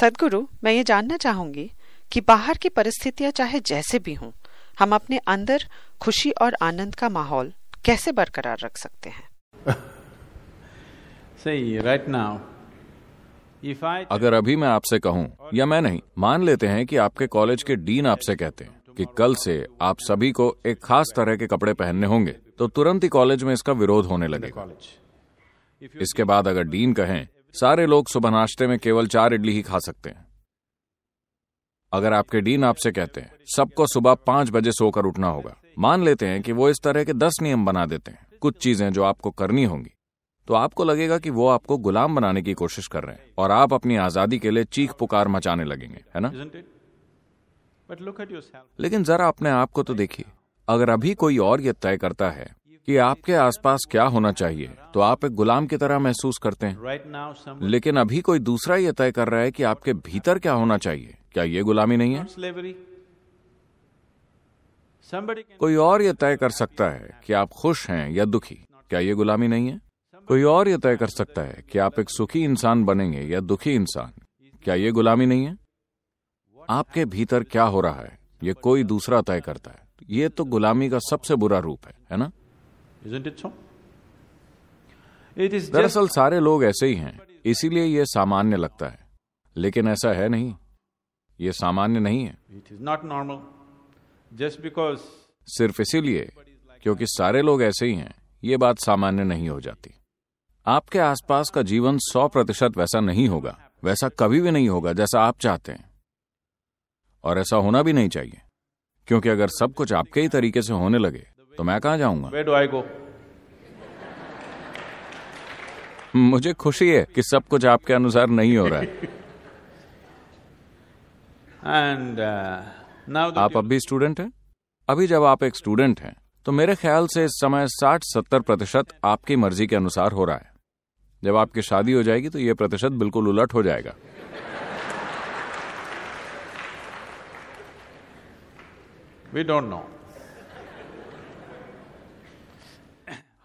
सदगुरु मैं ये जानना चाहूँगी कि बाहर की परिस्थितियाँ चाहे जैसे भी हों हम अपने अंदर खुशी और आनंद का माहौल कैसे बरकरार रख सकते हैं? now, if I अगर अभी मैं आपसे कहूँ या मैं नहीं मान लेते हैं कि आपके कॉलेज के डीन आपसे कहते हैं कि कल से आप सभी को एक खास तरह के कपड़े पहनने होंगे तो तुरंत ही कॉलेज में इसका विरोध होने लगेगा। इसके बाद अगर डीन कहें सारे लोग सुबह नाश्ते में केवल चार इडली ही खा सकते हैं। अगर आपके डीन आपसे कहते हैं सबको सुबह पाँच बजे सोकर उठना होगा। मान लेते हैं कि वो इस तरह के दस नियम बना देते हैं कुछ चीज़ें जो आपको करनी होंगी। तो आपको लगेगा कि वो आपको गुलाम बनाने की कोशिश कर रहे हैं और आप अपनी आज़ादी के लिए चीख पुकार मचाने लगेंगे है ना. लेकिन जरा अपने आप को तो देखिए अगर अभी कोई और यह तय करता है कि आपके आसपास क्या होना चाहिए तो आप एक गुलाम की तरह महसूस करते हैं। लेकिन अभी कोई दूसरा यह तय कर रहा है कि आपके भीतर क्या होना चाहिए। क्या ये गुलामी नहीं है? कोई और यह तय कर सकता है कि आप खुश हैं या दुखी। क्या ये गुलामी नहीं है? कोई और यह तय कर सकता है कि आप एक सुखी इंसान बनेंगे या दुखी इंसान। क्या ये गुलामी नहीं है? आपके भीतर क्या हो रहा है ये कोई दूसरा तय करता है। ये तो गुलामी का सबसे बुरा रूप है है ना? Isn't it so? It is दरअसल सारे लोग ऐसे ही हैं इसीलिए यह सामान्य लगता है। लेकिन ऐसा है नहीं। ये सामान्य नहीं है। It is not normal. Just because सिर्फ़ इसीलिए क्योंकि सारे लोग ऐसे ही हैं ये बात सामान्य नहीं हो जाती। आपके आसपास का जीवन सौ प्रतिशत वैसा नहीं होगा वैसा कभी भी नहीं होगा जैसा आप चाहते हैं। और ऐसा होना भी नहीं चाहिए क्योंकि अगर सब कुछ आपके ही तरीके से होने लगे तो मैं कहाँ जाऊँगा? Do I go? मुझे खुशी है कि सब कुछ आपके अनुसार नहीं हो रहा है। And uh, आप अब भी स्टूडेंट हैं? अभी जब आप एक स्टूडेंट हैं तो मेरे ख्याल से इस समय 60-70 प्रतिशत आपकी मर्ज़ी के अनुसार हो रहा है। जब आपकी शादी हो जाएगी तो यह प्रतिशत बिल्कुल उलट हो जाएगा। We don't know.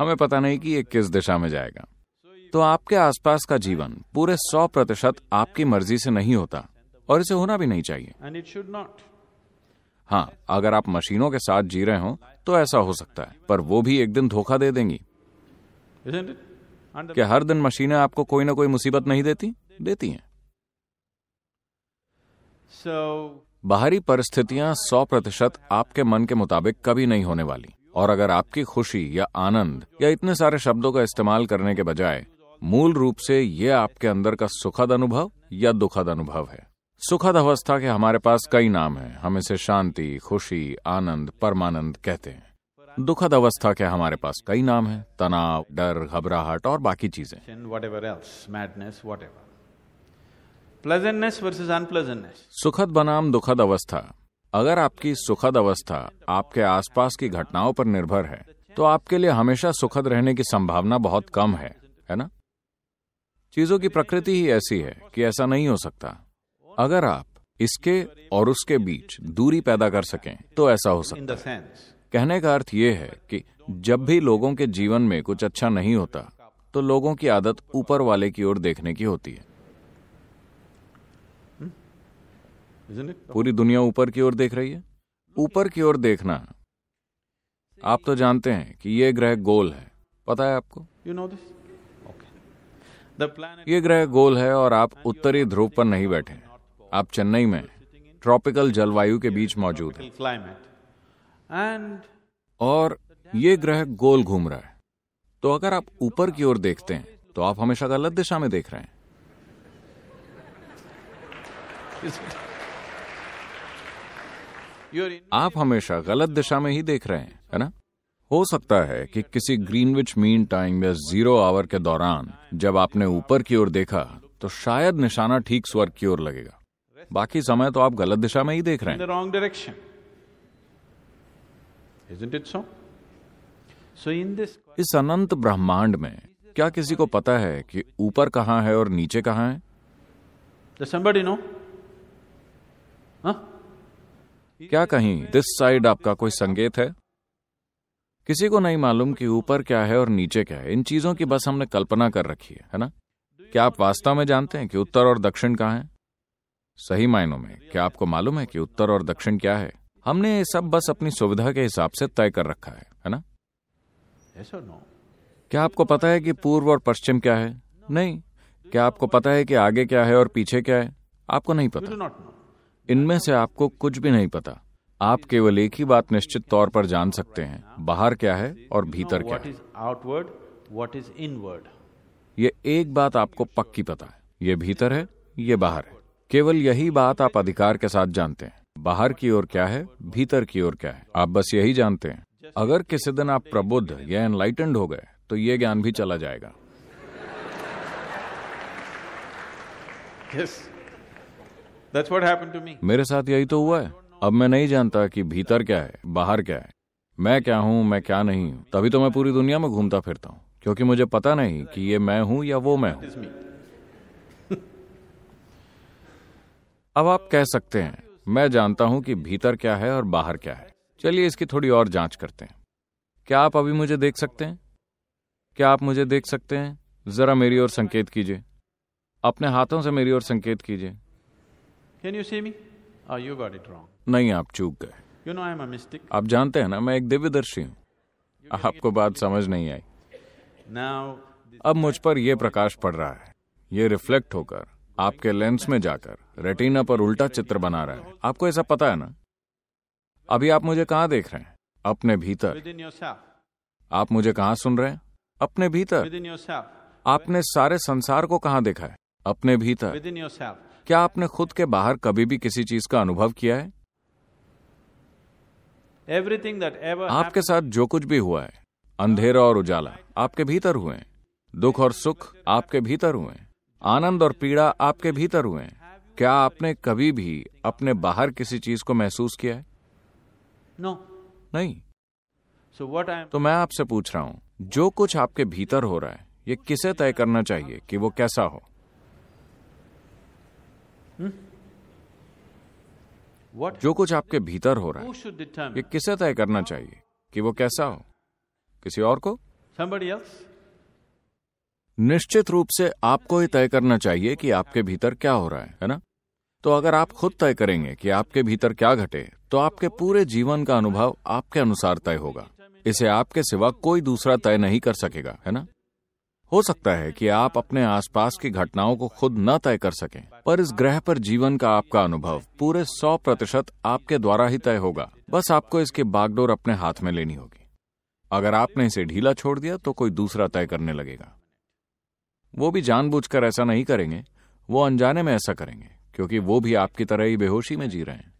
हमें पता नहीं कि ये किस दिशा में जाएगा। तो आपके आसपास का जीवन पूरे 100 प्रतिशत आपकी मर्ज़ी से नहीं होता और इसे होना भी नहीं चाहिए. हाँ अगर आप मशीनों के साथ जी रहे हो तो ऐसा हो सकता है पर वो भी एक दिन धोखा दे देंगी। क्या हर दिन मशीनें आपको कोई ना कोई मुसीबत नहीं देती? देती हैं। So बाहरी परिस्थितियाँ सौ प्रतिशत आपके मन के मुताबिक कभी नहीं होने वाली। और अगर आपकी खुशी या आनंद या इतने सारे शब्दों का इस्तेमाल करने के बजाय मूल रूप से ये आपके अंदर का सुखद अनुभव या दुखद अनुभव है। सुखद अवस्था के हमारे पास कई नाम हैं। हम इसे शांति खुशी आनंद परमानंद कहते हैं। दुखद अवस्था के हमारे पास कई नाम हैं। तनाव डर घबराहट और बाकी चीज़ें। Versus unpleasantness. सुखद बनाम दुखद अवस्था। अगर आपकी सुखद अवस्था आपके आसपास की घटनाओं पर निर्भर है तो आपके लिए हमेशा सुखद रहने की संभावना बहुत कम है है ना? चीज़ों की प्रकृति ही ऐसी है कि ऐसा नहीं हो सकता। अगर आप इसके और उसके बीच दूरी पैदा कर सकें तो ऐसा हो सकता sense, कहने का अर्थ यह है कि जब भी लोगों के जीवन में कुछ अच्छा नहीं होता तो लोगों की आदत ऊपर वाले की ओर देखने की होती है isn't it? पूरी दुनिया ऊपर की ओर देख रही है? ऊपर की ओर देखना। आप तो जानते हैं कि ये ग्रह गोल है। पता है आपको? Okay. The planet ये ग्रह गोल है और आप उत्तरी ध्रुव पर नहीं बैठे। आप चेन्नई में ट्रॉपिकल जलवायु के बीच मौजूद हैं। और ये ग्रह गोल घूम रहा है। तो अगर आप ऊपर की ओर देखते हैं तो आप हमेशा गलत दिशा में देख रहे हैं। आप हमेशा गलत दिशा में ही देख रहे हैं है ना? हो सकता है कि किसी ग्रीनविच मीन टाइम या ज़ीरो आवर के दौरान जब आपने ऊपर की ओर देखा तो शायद निशाना ठीक स्वर्ग की ओर लगेगा। बाकी समय तो आप गलत दिशा में ही देख रहे हैं। रॉन्ग डायरेक्शन इस अनंत ब्रह्मांड में क्या किसी को पता है कि ऊपर कहाँ है और नीचे कहाँ है? Does somebody know? क्या कहीं दिस साइड आपका कोई संकेत है? किसी को नहीं मालूम कि ऊपर क्या है और नीचे क्या है। इन चीज़ों की बस हमने कल्पना कर रखी है है ना? क्या आप वास्तव में जानते हैं कि उत्तर और दक्षिण कहाँ है? सही मायनों में क्या आपको मालूम है कि उत्तर और दक्षिण क्या है? हमने ये सब बस अपनी सुविधा के हिसाब से तय कर रखा है है ना? Yes no? क्या आपको पता है कि पूर्व और पश्चिम क्या है? नहीं। क्या आपको पता है कि आगे क्या है और पीछे क्या है? आपको नहीं पता. इनमें से आपको कुछ भी नहीं पता। आप केवल एक ही बात निश्चित तौर पर जान सकते हैं बाहर क्या है और भीतर क्या है। outward, what is inward. ये एक बात आपको पक्की पता है ये भीतर है ये बाहर है। केवल यही बात आप अधिकार के साथ जानते हैं बाहर की ओर क्या है भीतर की ओर क्या है। आप बस यही जानते हैं। अगर किसी दिन आप प्रबुद्ध या एनलाइटेंड हो गए तो ये ज्ञान भी चला जाएगा। Yes. That's what happened to me. मेरे साथ यही तो हुआ है। अब मैं नहीं जानता कि भीतर क्या है बाहर क्या है। मैं क्या हूँ मैं क्या नहीं हूँ। तभी तो मैं पूरी दुनिया में घूमता फिरता हूँ क्योंकि मुझे पता नहीं कि ये मैं हूँ या वो मैं हूँ. अब आप कह सकते हैं मैं जानता हूँ कि भीतर क्या है और बाहर क्या है। चलिए इसकी थोड़ी और जाँच करते हैं। क्या आप अभी मुझे देख सकते हैं? क्या आप मुझे देख सकते हैं? जरा मेरी ओर संकेत कीजिए। अपने हाथों से मेरी ओर संकेत कीजिए। Can you see me? Oh, you got it wrong. नहीं आप चूक गए। You know I'm a mystic. आप जानते हैं ना मैं एक दिव्यदर्शी हूँ। आपको बात समझ नहीं आई। Now, अब मुझ पर यह प्रकाश पड़ रहा है। ये रिफ्लेक्ट होकर आपके लेंस में जाकर रेटिना पर उल्टा चित्र बना रहा है। आपको ऐसा पता है ना? अभी आप मुझे कहाँ देख रहे हैं? अपने भीतर। आप मुझे कहाँ सुन रहे हैं? अपने भीतर। आपने सारे संसार को कहाँ देखा है? अपने भीतर। Within yourself. क्या आपने खुद के बाहर कभी भी किसी चीज़ का अनुभव किया है? Ever आपके साथ जो कुछ भी हुआ है अंधेरा और उजाला आपके भीतर हुए हैं। दुख और सुख आपके भीतर हुए हैं। आनंद और पीड़ा आपके भीतर हुए हैं। क्या आपने कभी भी अपने बाहर किसी चीज़ को महसूस किया है? No. नहीं। So what I'm तो मैं आपसे पूछ रहा हूँ जो कुछ आपके भीतर हो रहा है ये किसे तय करना चाहिए कि वो कैसा हो? जो कुछ आपके भीतर हो रहा है ये किसे तय करना चाहिए कि वो कैसा हो? किसी और को? निश्चित रूप से आपको ही तय करना चाहिए कि आपके भीतर क्या हो रहा है है ना? तो अगर आप खुद तय करेंगे कि आपके भीतर क्या घटे तो आपके पूरे जीवन का अनुभव आपके अनुसार तय होगा। इसे आपके सिवा कोई दूसरा तय नहीं कर सकेगा है ना? हो सकता है कि आप अपने आसपास की घटनाओं को खुद न तय कर सकें, पर इस ग्रह पर जीवन का आपका अनुभव पूरे सौ प्रतिशत आपके द्वारा ही तय होगा। बस आपको इसकी बागडोर अपने हाथ में लेनी होगी। अगर आपने इसे ढीला छोड़ दिया तो कोई दूसरा तय करने लगेगा। वो भी जानबूझकर ऐसा नहीं करेंगे, वो अनजाने में ऐसा करेंगे, क्योंकि वो भी आपकी तरह ही बेहोशी में जी रहे हैं।